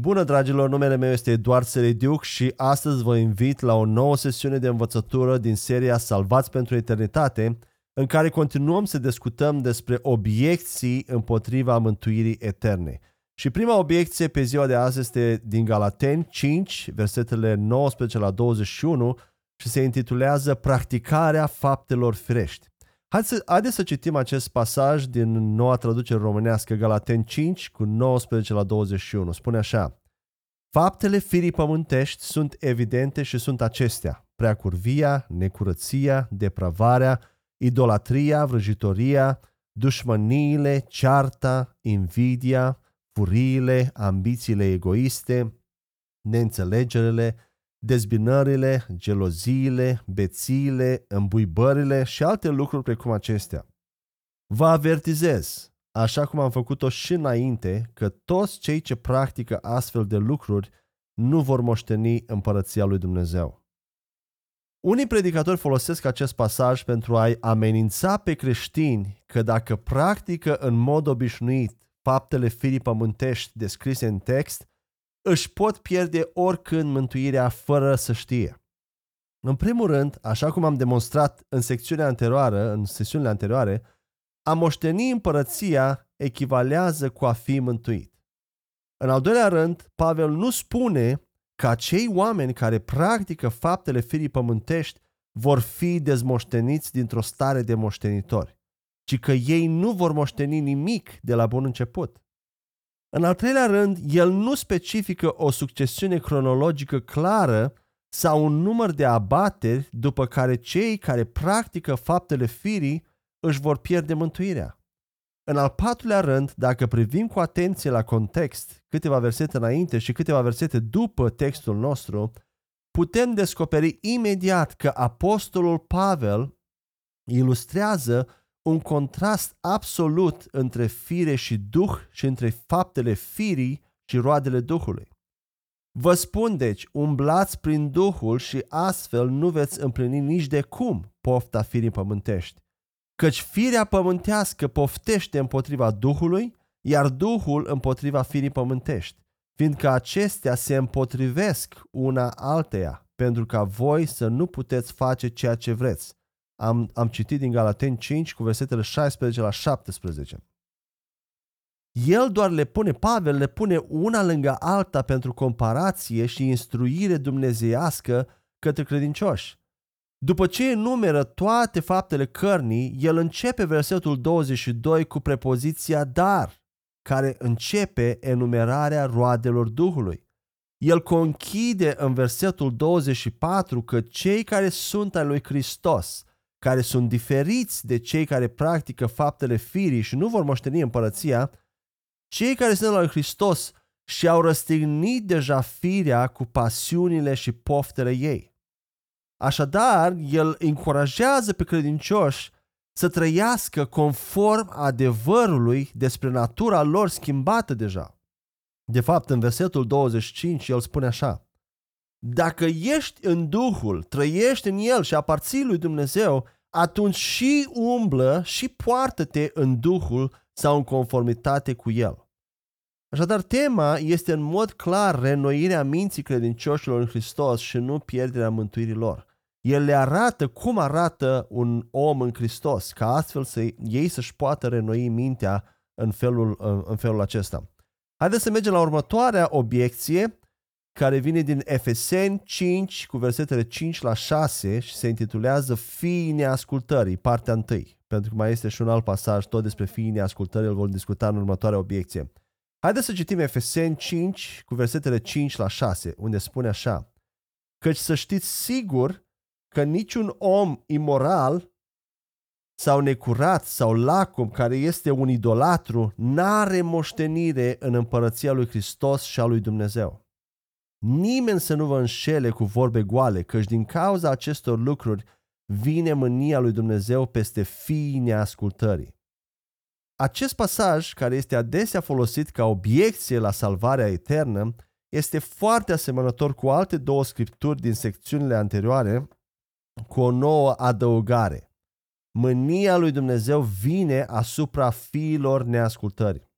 Bună dragilor, numele meu este Eduard Serediuc și astăzi vă invit la o nouă sesiune de învățătură din seria Salvați pentru Eternitate, în care continuăm să discutăm despre obiecții împotriva mântuirii eterne. Și prima obiecție pe ziua de azi este din Galateni 5, versetele 19 la 21 și se intitulează Practicarea faptelor firești. Haideți să, haideți să citim acest pasaj din noua traducere românească, Galaten 5, cu 19 la 21. Spune așa, Faptele firii pământești sunt evidente și sunt acestea, preacurvia, necurăția, depravarea, idolatria, vrăjitoria, dușmăniile, cearta, invidia, furiile, ambițiile egoiste, neînțelegerile, dezbinările, geloziile, bețiile, îmbuibările și alte lucruri precum acestea. Vă avertizez, așa cum am făcut-o și înainte, că toți cei ce practică astfel de lucruri nu vor moșteni împărăția lui Dumnezeu. Unii predicatori folosesc acest pasaj pentru a-i amenința pe creștini că dacă practică în mod obișnuit faptele firii pământești descrise în text, își pot pierde oricând mântuirea fără să știe. În primul rând, așa cum am demonstrat în secțiunea anterioară, în sesiunile anterioare, a moșteni împărăția echivalează cu a fi mântuit. În al doilea rând, Pavel nu spune că acei oameni care practică faptele firii pământești vor fi dezmoșteniți dintr-o stare de moștenitori, ci că ei nu vor moșteni nimic de la bun început. În al treilea rând, el nu specifică o succesiune cronologică clară sau un număr de abateri după care cei care practică faptele firii își vor pierde mântuirea. În al patrulea rând, dacă privim cu atenție la context, câteva versete înainte și câteva versete după textul nostru, putem descoperi imediat că apostolul Pavel ilustrează un contrast absolut între fire și duh și între faptele firii și roadele duhului. Vă spun deci, umblați prin Duhul și astfel nu veți împlini nici de cum pofta firii pământești. Căci firea pământească poftește împotriva Duhului, iar Duhul împotriva firii pământești, fiindcă acestea se împotrivesc una alteia, pentru ca voi să nu puteți face ceea ce vreți am, am citit din Galaten 5 cu versetele 16 la 17. El doar le pune, Pavel le pune una lângă alta pentru comparație și instruire dumnezeiască către credincioși. După ce enumeră toate faptele cărnii, el începe versetul 22 cu prepoziția dar, care începe enumerarea roadelor Duhului. El conchide în versetul 24 că cei care sunt al lui Hristos, care sunt diferiți de cei care practică faptele firii și nu vor moșteni împărăția, cei care sunt la lui Hristos și-au răstignit deja firea cu pasiunile și poftele ei. Așadar, el încurajează pe credincioși să trăiască conform adevărului despre natura lor schimbată deja. De fapt, în versetul 25, el spune așa, dacă ești în Duhul, trăiești în El și aparții lui Dumnezeu, atunci și umblă și poartă-te în Duhul sau în conformitate cu El. Așadar, tema este în mod clar renoirea minții credincioșilor în Hristos și nu pierderea mântuirii lor. El le arată cum arată un om în Hristos, ca astfel să ei să-și poată renoi mintea în felul, în felul acesta. Haideți să mergem la următoarea obiecție care vine din Efeseni 5 cu versetele 5 la 6 și se intitulează Fiii neascultării, partea 1. Pentru că mai este și un alt pasaj tot despre fiii neascultării, îl vom discuta în următoarea obiecție. Haideți să citim Efeseni 5 cu versetele 5 la 6, unde spune așa Căci să știți sigur că niciun om imoral sau necurat sau lacum care este un idolatru n-are moștenire în împărăția lui Hristos și a lui Dumnezeu. Nimeni să nu vă înșele cu vorbe goale, căci din cauza acestor lucruri vine mânia lui Dumnezeu peste fiii neascultării. Acest pasaj, care este adesea folosit ca obiecție la salvarea eternă, este foarte asemănător cu alte două scripturi din secțiunile anterioare, cu o nouă adăugare. Mânia lui Dumnezeu vine asupra fiilor neascultării.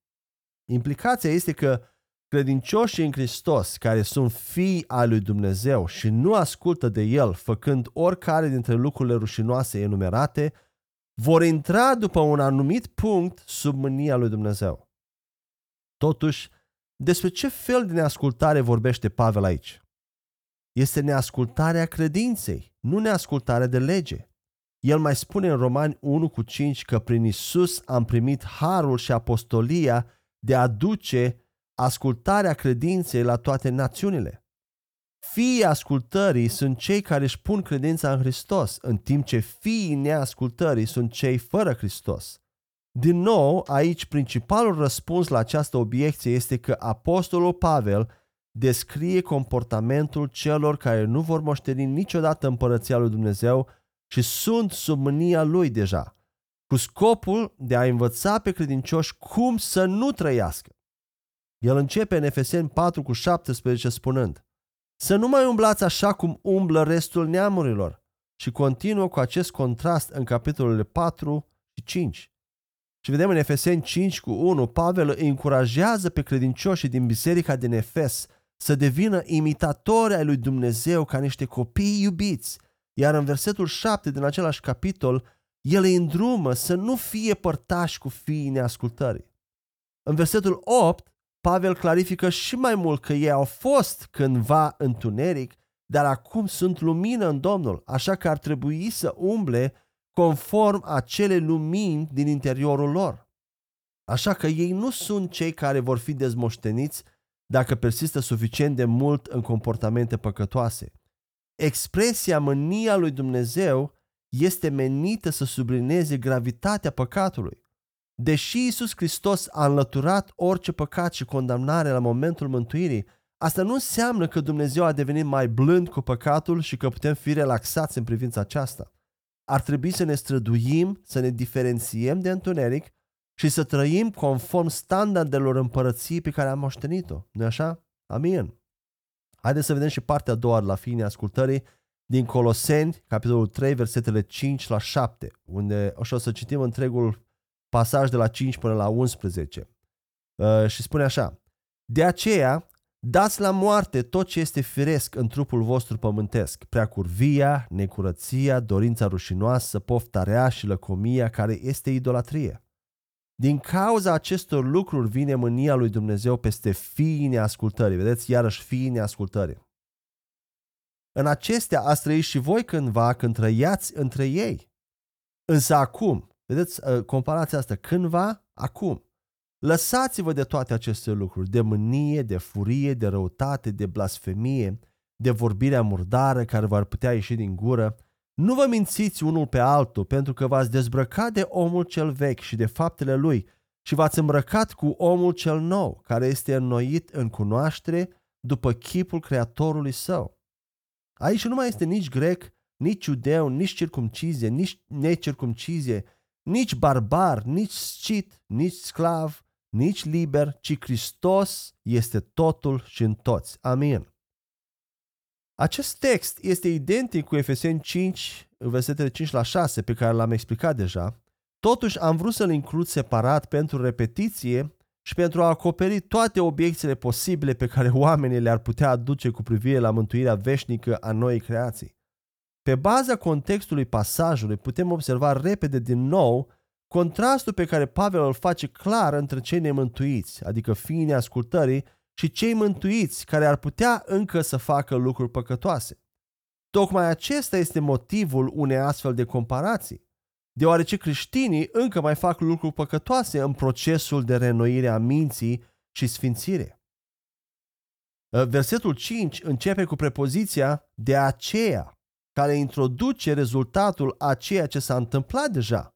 Implicația este că credincioșii în Hristos, care sunt fii al lui Dumnezeu și nu ascultă de El, făcând oricare dintre lucrurile rușinoase enumerate, vor intra după un anumit punct sub mânia lui Dumnezeu. Totuși, despre ce fel de neascultare vorbește Pavel aici? Este neascultarea credinței, nu neascultarea de lege. El mai spune în Romani 1 cu 5 că prin Isus am primit harul și apostolia de a duce ascultarea credinței la toate națiunile. Fiii ascultării sunt cei care își pun credința în Hristos, în timp ce fiii neascultării sunt cei fără Hristos. Din nou, aici principalul răspuns la această obiecție este că Apostolul Pavel descrie comportamentul celor care nu vor moșteni niciodată împărăția lui Dumnezeu și sunt sub mânia lui deja, cu scopul de a învăța pe credincioși cum să nu trăiască. El începe în Efeseni 4 cu 17 spunând Să nu mai umblați așa cum umblă restul neamurilor și continuă cu acest contrast în capitolele 4 și 5. Și vedem în Efeseni 5 cu 1, Pavel îi încurajează pe credincioșii din biserica din Efes să devină imitatori ai lui Dumnezeu ca niște copii iubiți, iar în versetul 7 din același capitol, el îi îndrumă să nu fie părtași cu fiii neascultării. În versetul 8, Pavel clarifică și mai mult că ei au fost cândva întuneric, dar acum sunt lumină în Domnul, așa că ar trebui să umble conform acele lumini din interiorul lor. Așa că ei nu sunt cei care vor fi dezmoșteniți dacă persistă suficient de mult în comportamente păcătoase. Expresia mânia lui Dumnezeu este menită să sublineze gravitatea păcatului. Deși Isus Hristos a înlăturat orice păcat și condamnare la momentul mântuirii, asta nu înseamnă că Dumnezeu a devenit mai blând cu păcatul și că putem fi relaxați în privința aceasta. Ar trebui să ne străduim, să ne diferențiem de întuneric și să trăim conform standardelor împărăției pe care am moștenit-o. nu așa? Amin. Haideți să vedem și partea a doua la finii ascultării din Coloseni, capitolul 3, versetele 5 la 7, unde o să citim întregul pasaj de la 5 până la 11. Uh, și spune așa, De aceea, dați la moarte tot ce este firesc în trupul vostru pământesc, prea curvia, necurăția, dorința rușinoasă, pofta rea și lăcomia care este idolatrie. Din cauza acestor lucruri vine mânia lui Dumnezeu peste fiii neascultării. Vedeți, iarăși fiii neascultării. În acestea ați trăit și voi cândva când trăiați între ei. Însă acum, vedeți uh, comparația asta, cândva, acum. Lăsați-vă de toate aceste lucruri, de mânie, de furie, de răutate, de blasfemie, de vorbirea murdară care v-ar putea ieși din gură, nu vă mințiți unul pe altul, pentru că v-ați dezbrăcat de omul cel vechi și de faptele lui și v-ați îmbrăcat cu omul cel nou, care este înnoit în cunoaștere după chipul Creatorului său. Aici nu mai este nici grec, nici iudeu, nici circumcizie, nici necircumcizie, nici barbar, nici scit, nici sclav, nici liber, ci Hristos este totul și în toți. Amin. Acest text este identic cu Efeseni 5, versetele 5 la 6, pe care l-am explicat deja. Totuși am vrut să-l includ separat pentru repetiție și pentru a acoperi toate obiecțiile posibile pe care oamenii le-ar putea aduce cu privire la mântuirea veșnică a noii creații. Pe baza contextului pasajului putem observa repede din nou contrastul pe care Pavel îl face clar între cei nemântuiți, adică fiii neascultării, și cei mântuiți care ar putea încă să facă lucruri păcătoase. Tocmai acesta este motivul unei astfel de comparații, deoarece creștinii încă mai fac lucruri păcătoase în procesul de renoire a minții și sfințire. Versetul 5 începe cu prepoziția de aceea, care introduce rezultatul a ceea ce s-a întâmplat deja.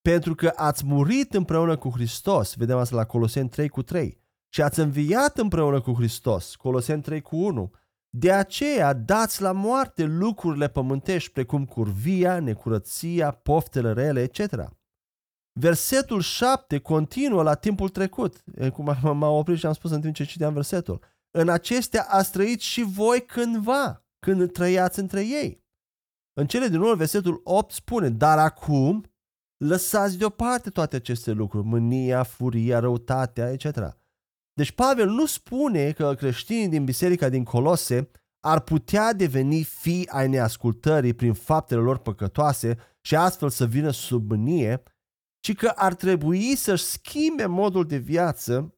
Pentru că ați murit împreună cu Hristos, vedem asta la Coloseni 3 cu 3, și ați înviat împreună cu Hristos, Coloseni 3 cu 1. De aceea dați la moarte lucrurile pământești precum curvia, necurăția, poftele rele, etc. Versetul 7 continuă la timpul trecut, cum m-am oprit și am spus în timp ce citeam versetul. În acestea ați trăit și voi cândva, când trăiați între ei. În cele din urmă, versetul 8 spune, dar acum lăsați deoparte toate aceste lucruri, mânia, furia, răutatea, etc Deci Pavel nu spune că creștinii din biserica din Colose ar putea deveni fii ai neascultării prin faptele lor păcătoase și astfel să vină sub mânie, ci că ar trebui să-și schimbe modul de viață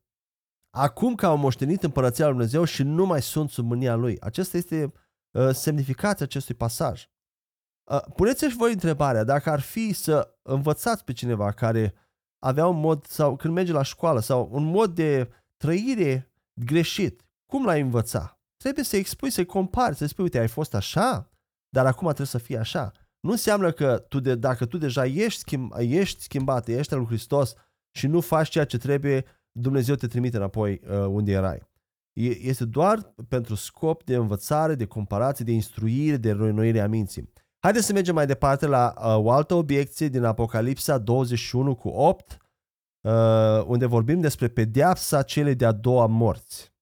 acum că au moștenit împărăția lui Dumnezeu și nu mai sunt sub mânia lui. Acesta este uh, semnificația acestui pasaj. Uh, puneți-și voi întrebarea dacă ar fi să învățați pe cineva care avea un mod sau când merge la școală sau un mod de trăire greșit, cum l-ai învăța? Trebuie să expui, să-i compari, să spui, uite, ai fost așa, dar acum trebuie să fie așa. Nu înseamnă că tu de, dacă tu deja ești, schimb, ești schimbat, ești al lui Hristos și nu faci ceea ce trebuie, Dumnezeu te trimite înapoi uh, unde erai. Este doar pentru scop de învățare, de comparație, de instruire, de renoire a minții. Haideți să mergem mai departe la uh, o altă obiecție din Apocalipsa 21 cu 8, uh, unde vorbim despre pedeapsa celei de-a doua morți.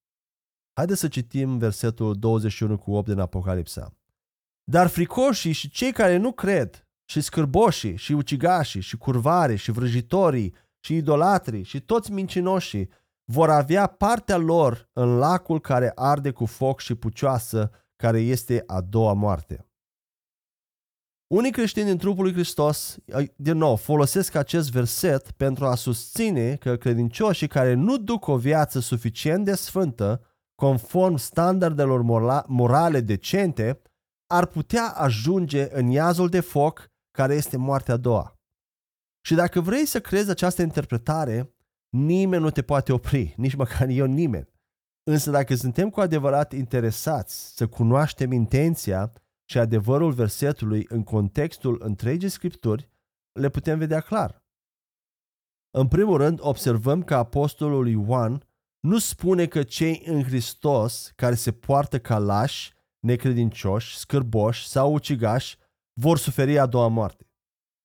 Haideți să citim versetul 21 cu 8 din Apocalipsa. Dar fricoșii și cei care nu cred, și scârboșii, și ucigașii, și curvare, și vrăjitorii, și idolatrii, și toți mincinoșii, vor avea partea lor în lacul care arde cu foc și pucioasă, care este a doua moarte. Unii creștini din trupul lui Hristos, din nou, folosesc acest verset pentru a susține că credincioșii care nu duc o viață suficient de sfântă, conform standardelor morale decente, ar putea ajunge în iazul de foc care este moartea a doua. Și dacă vrei să crezi această interpretare, nimeni nu te poate opri, nici măcar eu nimeni. Însă dacă suntem cu adevărat interesați să cunoaștem intenția și adevărul versetului în contextul întregii scripturi, le putem vedea clar. În primul rând, observăm că apostolul Ioan nu spune că cei în Hristos care se poartă ca lași, necredincioși, scârboși sau ucigași vor suferi a doua moarte.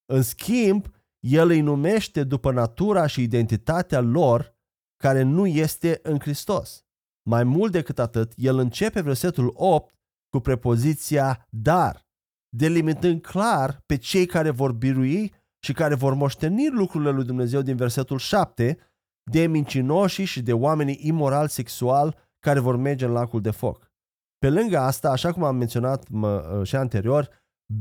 În schimb, el îi numește după natura și identitatea lor care nu este în Hristos. Mai mult decât atât, el începe versetul 8 cu prepoziția dar, delimitând clar pe cei care vor birui și care vor moșteni lucrurile lui Dumnezeu din versetul 7 de mincinoșii și de oamenii imoral sexual care vor merge în lacul de foc. Pe lângă asta, așa cum am menționat mă, și anterior,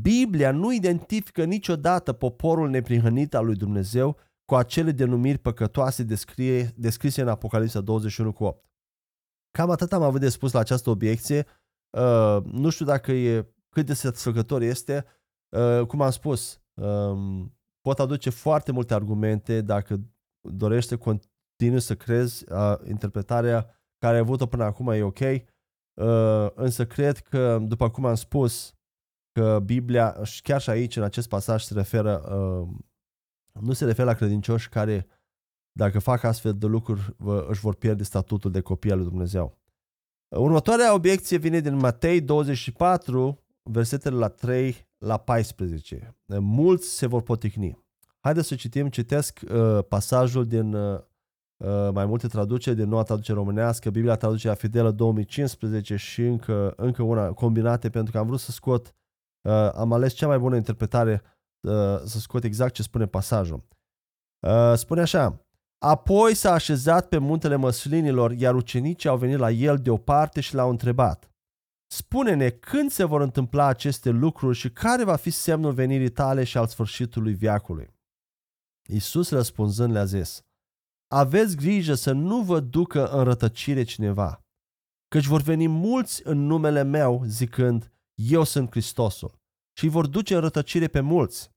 Biblia nu identifică niciodată poporul neprihănit al lui Dumnezeu cu acele denumiri păcătoase descrie, descrise în Apocalipsa 21 cu 8. Cam atât am avut de spus la această obiecție. Uh, nu știu dacă e cât de satisfăcător este. Uh, cum am spus, uh, pot aduce foarte multe argumente dacă dorești să continui să crezi uh, interpretarea care ai avut-o până acum e ok. Uh, însă cred că, după cum am spus, că Biblia, chiar și aici, în acest pasaj, se referă, uh, nu se referă la credincioși care, dacă fac astfel de lucruri, își vor pierde statutul de copii al lui Dumnezeu. Următoarea obiecție vine din Matei 24, versetele la 3 la 14. Mulți se vor poticni. Haideți să citim, citesc uh, pasajul din uh, uh mai multe traduceri, din noua traducere românească, Biblia traducerea fidelă 2015 și încă, încă una combinate pentru că am vrut să scot uh, am ales cea mai bună interpretare uh, să scot exact ce spune pasajul. Uh, spune așa, Apoi s-a așezat pe muntele măslinilor, iar ucenicii au venit la el deoparte și l-au întrebat. Spune-ne când se vor întâmpla aceste lucruri și care va fi semnul venirii tale și al sfârșitului viacului. Iisus răspunzând le-a zis, Aveți grijă să nu vă ducă în rătăcire cineva, căci vor veni mulți în numele meu zicând, eu sunt Hristosul. Și vor duce în rătăcire pe mulți.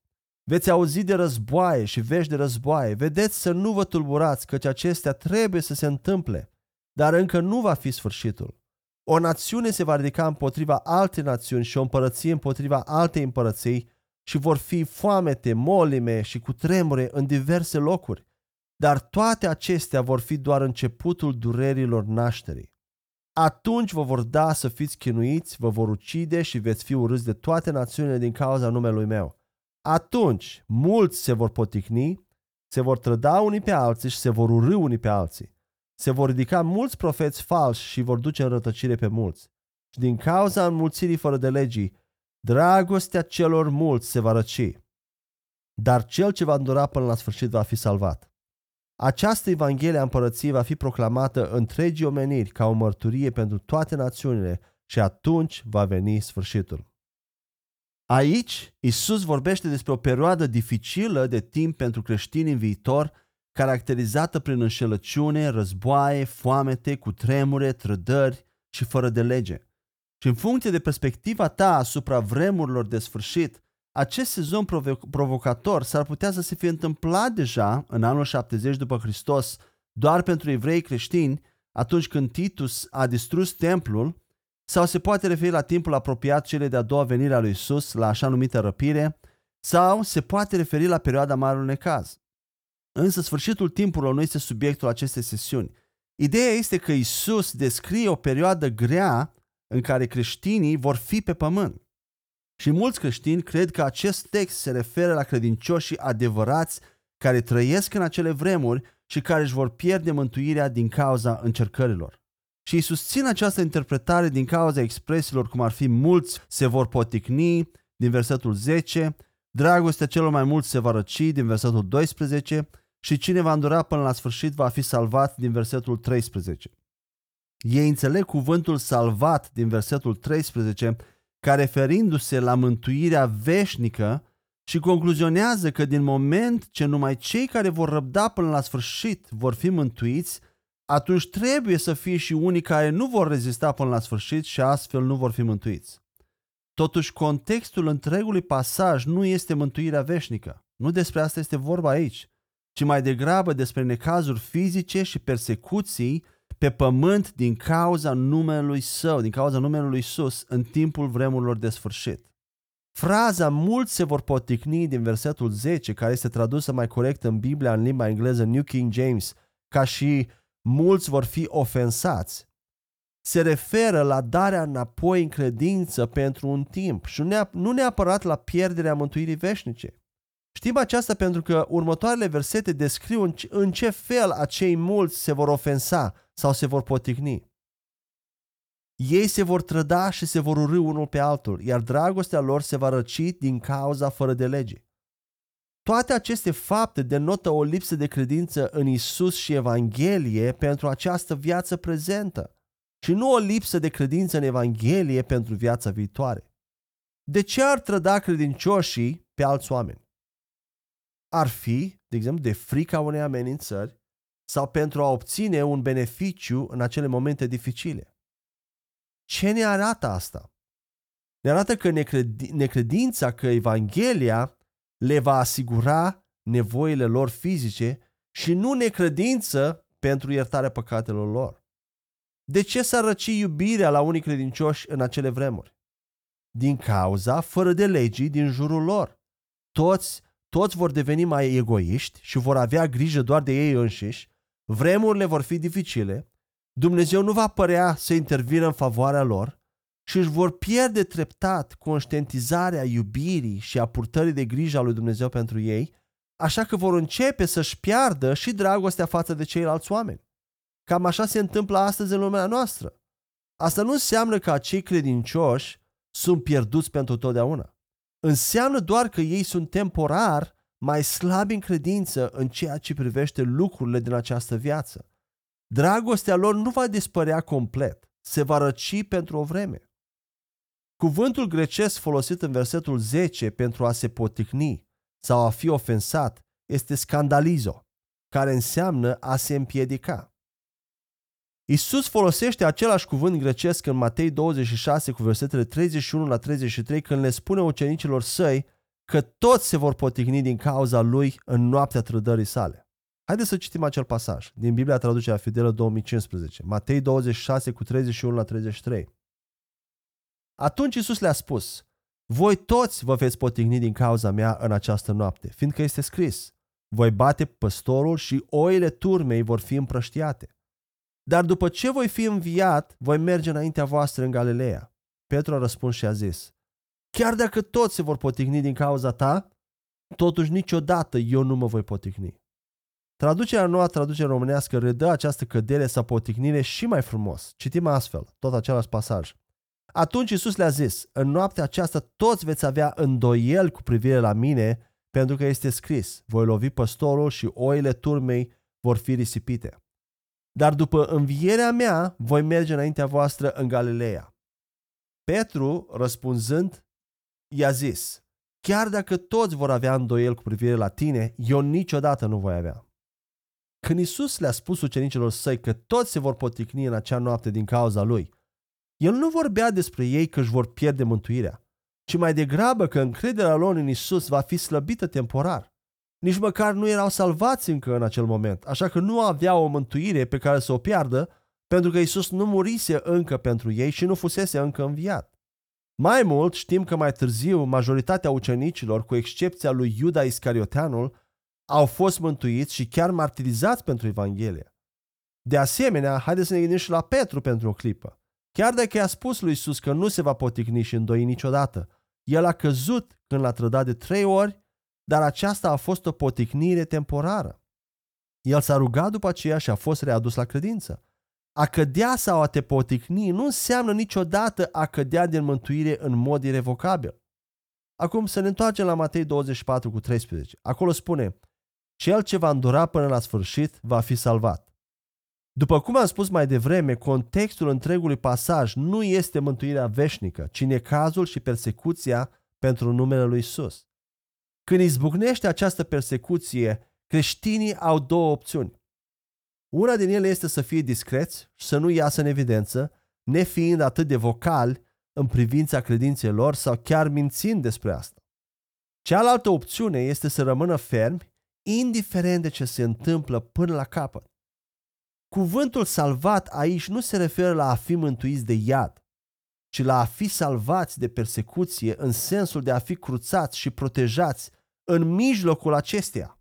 Veți auzi de războaie și vești de războaie. Vedeți să nu vă tulburați, căci acestea trebuie să se întâmple, dar încă nu va fi sfârșitul. O națiune se va ridica împotriva alte națiuni și o împărăție împotriva altei împărății și vor fi foamete, molime și cu tremure în diverse locuri. Dar toate acestea vor fi doar începutul durerilor nașterii. Atunci vă vor da să fiți chinuiți, vă vor ucide și veți fi urâți de toate națiunile din cauza numelui meu. Atunci mulți se vor poticni, se vor trăda unii pe alții și se vor urâ unii pe alții. Se vor ridica mulți profeți falși și vor duce în rătăcire pe mulți. Și din cauza înmulțirii fără de legii, dragostea celor mulți se va răci. Dar cel ce va îndura până la sfârșit va fi salvat. Această Evanghelie a împărăției va fi proclamată întregii omeniri ca o mărturie pentru toate națiunile și atunci va veni sfârșitul. Aici, Isus vorbește despre o perioadă dificilă de timp pentru creștini în viitor, caracterizată prin înșelăciune, războaie, foamete, cutremure, trădări și fără de lege. Și în funcție de perspectiva ta asupra vremurilor de sfârșit, acest sezon provocator s-ar putea să se fie întâmplat deja în anul 70 după Hristos doar pentru evrei creștini, atunci când Titus a distrus templul, sau se poate referi la timpul apropiat cele de-a doua venire a lui Isus, la așa numită răpire, sau se poate referi la perioada Marului Necaz. Însă sfârșitul timpurilor nu este subiectul acestei sesiuni. Ideea este că Isus descrie o perioadă grea în care creștinii vor fi pe pământ. Și mulți creștini cred că acest text se referă la credincioșii adevărați care trăiesc în acele vremuri și care își vor pierde mântuirea din cauza încercărilor. Și îi susțin această interpretare din cauza expresiilor cum ar fi mulți se vor poticni din versetul 10, dragostea celor mai mulți se va răci din versetul 12 și cine va îndura până la sfârșit va fi salvat din versetul 13. Ei înțeleg cuvântul salvat din versetul 13 ca referindu-se la mântuirea veșnică și concluzionează că din moment ce numai cei care vor răbda până la sfârșit vor fi mântuiți, atunci trebuie să fie și unii care nu vor rezista până la sfârșit și astfel nu vor fi mântuiți. Totuși, contextul întregului pasaj nu este mântuirea veșnică. Nu despre asta este vorba aici, ci mai degrabă despre necazuri fizice și persecuții pe pământ din cauza numelui său, din cauza numelui sus în timpul vremurilor de sfârșit. Fraza mulți se vor poticni din versetul 10, care este tradusă mai corect în Biblia în limba engleză New King James, ca și mulți vor fi ofensați, se referă la darea înapoi în credință pentru un timp și nu neapărat la pierderea mântuirii veșnice. Știm aceasta pentru că următoarele versete descriu în ce fel acei mulți se vor ofensa sau se vor poticni. Ei se vor trăda și se vor urâ unul pe altul, iar dragostea lor se va răci din cauza fără de lege. Toate aceste fapte denotă o lipsă de credință în Isus și Evanghelie pentru această viață prezentă și nu o lipsă de credință în Evanghelie pentru viața viitoare. De ce ar trăda credincioșii pe alți oameni? Ar fi, de exemplu, de frica unei amenințări sau pentru a obține un beneficiu în acele momente dificile. Ce ne arată asta? Ne arată că necredința că Evanghelia le va asigura nevoile lor fizice și nu necredință pentru iertarea păcatelor lor. De ce s-a răci iubirea la unii credincioși în acele vremuri? Din cauza fără de legii din jurul lor. Toți, toți vor deveni mai egoiști și vor avea grijă doar de ei înșiși, vremurile vor fi dificile, Dumnezeu nu va părea să intervină în favoarea lor și își vor pierde treptat conștientizarea iubirii și a purtării de grijă a lui Dumnezeu pentru ei, așa că vor începe să-și piardă și dragostea față de ceilalți oameni. Cam așa se întâmplă astăzi în lumea noastră. Asta nu înseamnă că acei credincioși sunt pierduți pentru totdeauna. Înseamnă doar că ei sunt temporar mai slabi în credință în ceea ce privește lucrurile din această viață. Dragostea lor nu va dispărea complet, se va răci pentru o vreme. Cuvântul grecesc folosit în versetul 10 pentru a se poticni sau a fi ofensat este scandalizo, care înseamnă a se împiedica. Isus folosește același cuvânt grecesc în Matei 26 cu versetele 31 la 33 când le spune ucenicilor săi că toți se vor poticni din cauza lui în noaptea trădării sale. Haideți să citim acel pasaj din Biblia Traducerea Fidelă 2015, Matei 26 cu 31 la 33. Atunci Isus le-a spus, voi toți vă veți potigni din cauza mea în această noapte, fiindcă este scris, voi bate păstorul și oile turmei vor fi împrăștiate. Dar după ce voi fi înviat, voi merge înaintea voastră în Galileea. Petru a răspuns și a zis, chiar dacă toți se vor potigni din cauza ta, totuși niciodată eu nu mă voi potigni. Traducerea noua, traducere românească, redă această cădere sau poticnire și mai frumos. Citim astfel, tot același pasaj. Atunci Isus le-a zis, în noaptea aceasta toți veți avea îndoiel cu privire la mine, pentru că este scris, voi lovi păstorul și oile turmei vor fi risipite. Dar după învierea mea, voi merge înaintea voastră în Galileea. Petru, răspunzând, i-a zis, chiar dacă toți vor avea îndoiel cu privire la tine, eu niciodată nu voi avea. Când Isus le-a spus ucenicilor săi că toți se vor poticni în acea noapte din cauza lui, el nu vorbea despre ei că își vor pierde mântuirea, ci mai degrabă că încrederea lor în Isus va fi slăbită temporar. Nici măcar nu erau salvați încă în acel moment, așa că nu aveau o mântuire pe care să o piardă, pentru că Isus nu murise încă pentru ei și nu fusese încă înviat. Mai mult, știm că mai târziu majoritatea ucenicilor, cu excepția lui Iuda Iscarioteanul, au fost mântuiți și chiar martirizați pentru Evanghelie. De asemenea, haideți să ne gândim și la Petru pentru o clipă. Chiar dacă i-a spus lui Isus că nu se va poticni și îndoi niciodată, el a căzut când l-a trădat de trei ori, dar aceasta a fost o poticnire temporară. El s-a rugat după aceea și a fost readus la credință. A cădea sau a te poticni nu înseamnă niciodată a cădea din mântuire în mod irrevocabil. Acum să ne întoarcem la Matei 24 cu 13. Acolo spune, cel ce va îndura până la sfârșit va fi salvat. După cum am spus mai devreme, contextul întregului pasaj nu este mântuirea veșnică, ci necazul și persecuția pentru numele lui Isus. Când izbucnește această persecuție, creștinii au două opțiuni. Una din ele este să fie discreți și să nu iasă în evidență, nefiind atât de vocali în privința credinței lor sau chiar mințind despre asta. Cealaltă opțiune este să rămână fermi, indiferent de ce se întâmplă până la capăt. Cuvântul salvat aici nu se referă la a fi mântuiți de iad, ci la a fi salvați de persecuție în sensul de a fi cruțați și protejați în mijlocul acesteia.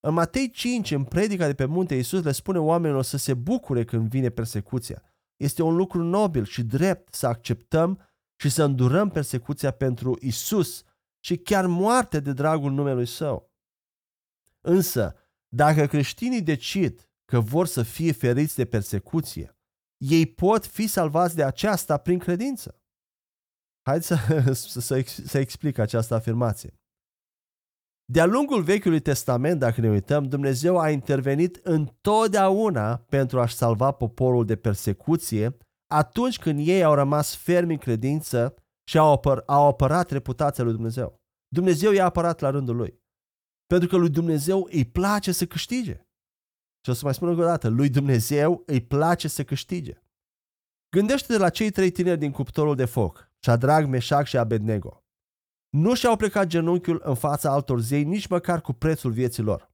În Matei 5, în predica de pe munte, Iisus le spune oamenilor să se bucure când vine persecuția. Este un lucru nobil și drept să acceptăm și să îndurăm persecuția pentru Isus și chiar moarte de dragul numelui Său. Însă, dacă creștinii decid că vor să fie feriți de persecuție, ei pot fi salvați de aceasta prin credință. Haideți să, să, să, să explic această afirmație. De-a lungul Vechiului Testament, dacă ne uităm, Dumnezeu a intervenit întotdeauna pentru a-și salva poporul de persecuție atunci când ei au rămas fermi în credință și au, apăr- au apărat reputația lui Dumnezeu. Dumnezeu i-a apărat la rândul lui. Pentru că lui Dumnezeu îi place să câștige. Și o să mai spun încă o dată, lui Dumnezeu îi place să câștige. Gândește-te la cei trei tineri din cuptorul de foc, Shadrach, Meșac și Abednego. Nu și-au plecat genunchiul în fața altor zei nici măcar cu prețul vieții lor.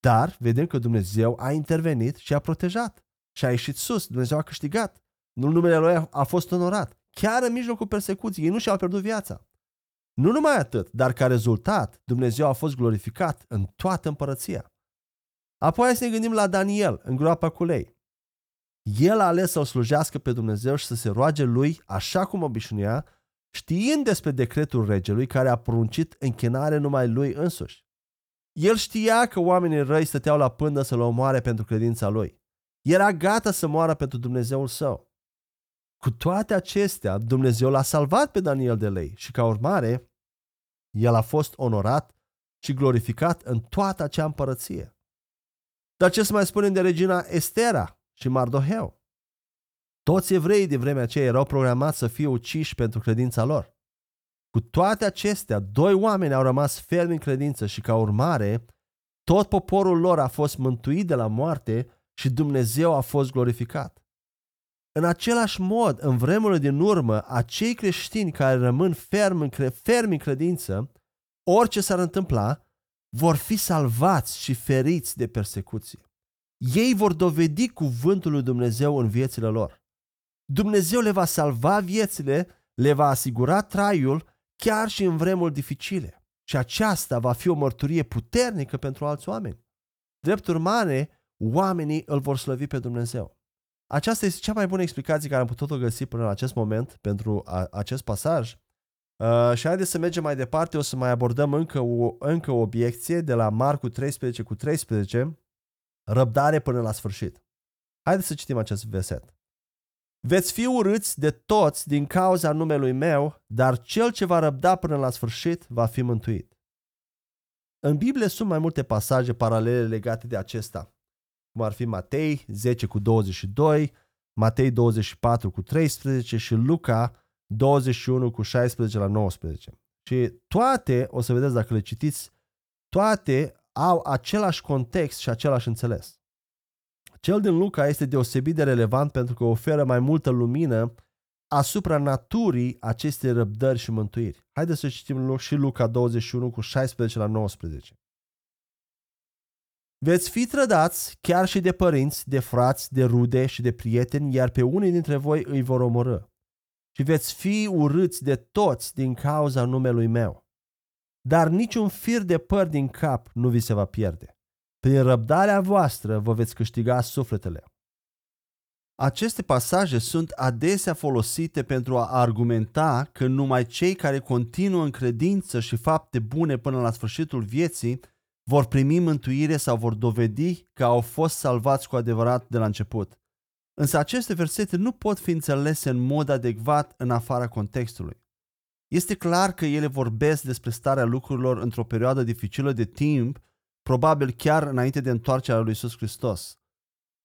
Dar vedem că Dumnezeu a intervenit și a protejat și a ieșit sus. Dumnezeu a câștigat. Nu numele lui a fost onorat. Chiar în mijlocul persecuției, ei nu și-au pierdut viața. Nu numai atât, dar ca rezultat, Dumnezeu a fost glorificat în toată împărăția. Apoi să ne gândim la Daniel în groapa cu lei. El a ales să-L slujească pe Dumnezeu și să se roage lui așa cum obișnuia, știind despre decretul regelui care a poruncit închinare numai lui însuși. El știa că oamenii răi stăteau la pândă să-l omoare pentru credința lui. Era gata să moară pentru Dumnezeul său. Cu toate acestea, Dumnezeu l-a salvat pe Daniel de lei și ca urmare, el a fost onorat și glorificat în toată acea împărăție. Dar ce să mai spunem de regina Estera și Mardoheu? Toți evreii de vremea aceea erau programați să fie uciși pentru credința lor. Cu toate acestea, doi oameni au rămas fermi în credință și ca urmare, tot poporul lor a fost mântuit de la moarte și Dumnezeu a fost glorificat. În același mod, în vremurile din urmă, acei creștini care rămân fermi în, cre- fermi în credință, orice s-ar întâmpla, vor fi salvați și feriți de persecuție. Ei vor dovedi cuvântul lui Dumnezeu în viețile lor. Dumnezeu le va salva viețile, le va asigura traiul chiar și în vremuri dificile. Și aceasta va fi o mărturie puternică pentru alți oameni. Drept urmare, oamenii îl vor slăvi pe Dumnezeu. Aceasta este cea mai bună explicație care am putut-o găsi până la acest moment pentru a, acest pasaj. Uh, și haideți să mergem mai departe, o să mai abordăm încă o, încă o obiecție de la Marcu 13 cu 13, răbdare până la sfârșit. Haideți să citim acest verset. Veți fi urâți de toți din cauza numelui meu, dar cel ce va răbda până la sfârșit va fi mântuit. În Biblie sunt mai multe pasaje paralele legate de acesta. cum ar fi Matei 10 cu 22, Matei 24 cu 13 și Luca 21 cu 16 la 19. Și toate, o să vedeți dacă le citiți, toate au același context și același înțeles. Cel din Luca este deosebit de relevant pentru că oferă mai multă lumină asupra naturii acestei răbdări și mântuiri. Haideți să citim și Luca 21 cu 16 la 19. Veți fi trădați chiar și de părinți, de frați, de rude și de prieteni, iar pe unii dintre voi îi vor omorâ. Și veți fi urâți de toți din cauza numelui meu. Dar niciun fir de păr din cap nu vi se va pierde. Prin răbdarea voastră vă veți câștiga sufletele. Aceste pasaje sunt adesea folosite pentru a argumenta că numai cei care continuă în credință și fapte bune până la sfârșitul vieții vor primi mântuire sau vor dovedi că au fost salvați cu adevărat de la început. Însă aceste versete nu pot fi înțelese în mod adecvat în afara contextului. Este clar că ele vorbesc despre starea lucrurilor într-o perioadă dificilă de timp, probabil chiar înainte de întoarcerea lui Iisus Hristos.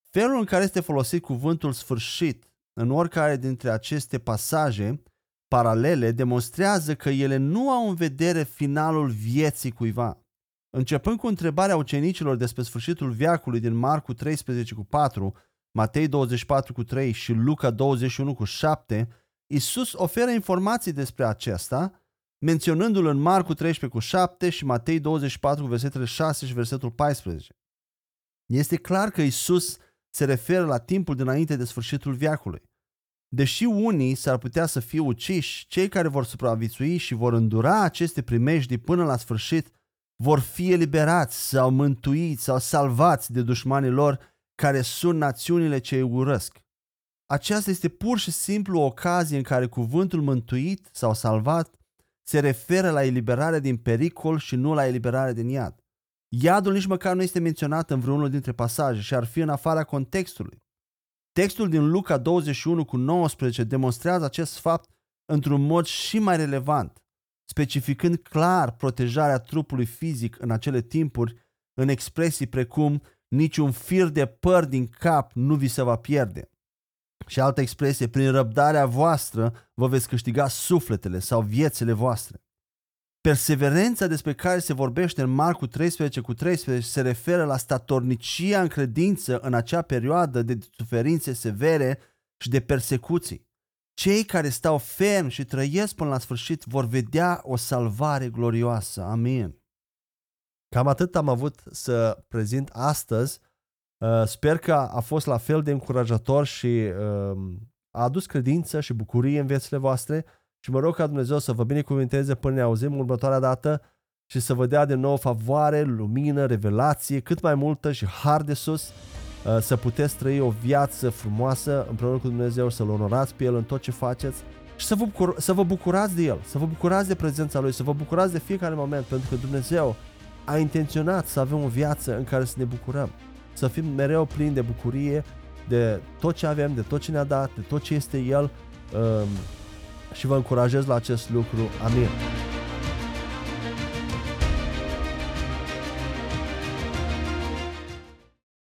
Felul în care este folosit cuvântul sfârșit în oricare dintre aceste pasaje paralele demonstrează că ele nu au în vedere finalul vieții cuiva. Începând cu întrebarea ucenicilor despre sfârșitul viacului din Marcu 13 cu 4, Matei 24 cu 3 și Luca 21 cu 7, Isus oferă informații despre acesta, menționându-l în Marcu 13 cu 7 și Matei 24 cu versetele 6 și versetul 14. Este clar că Isus se referă la timpul dinainte de sfârșitul viacului. Deși unii s-ar putea să fie uciși, cei care vor supraviețui și vor îndura aceste primejdii până la sfârșit vor fi eliberați sau mântuiți sau salvați de dușmanii lor care sunt națiunile ce îi urăsc. Aceasta este pur și simplu o ocazie în care cuvântul mântuit sau salvat se referă la eliberarea din pericol și nu la eliberarea din iad. Iadul nici măcar nu este menționat în vreunul dintre pasaje și ar fi în afara contextului. Textul din Luca 21 cu 19 demonstrează acest fapt într-un mod și mai relevant, specificând clar protejarea trupului fizic în acele timpuri în expresii precum niciun fir de păr din cap nu vi se va pierde. Și altă expresie, prin răbdarea voastră vă veți câștiga sufletele sau viețile voastre. Perseverența despre care se vorbește în Marcu 13 cu 13 se referă la statornicia în credință în acea perioadă de suferințe severe și de persecuții. Cei care stau ferm și trăiesc până la sfârșit vor vedea o salvare glorioasă. Amin. Cam atât am avut să prezint astăzi. Uh, sper că a fost la fel de încurajator și um, a adus credință și bucurie în viețile voastre și mă rog ca Dumnezeu să vă binecuvinteze până ne auzim următoarea dată și să vă dea de nou favoare, lumină, revelație, cât mai multă și har de sus, uh, să puteți trăi o viață frumoasă împreună cu Dumnezeu, să-L onorați pe El în tot ce faceți și să vă, bucur- să vă bucurați de El, să vă bucurați de prezența Lui, să vă bucurați de fiecare moment, pentru că Dumnezeu a intenționat să avem o viață în care să ne bucurăm, să fim mereu plini de bucurie de tot ce avem, de tot ce ne-a dat, de tot ce este El um, și vă încurajez la acest lucru. Amin.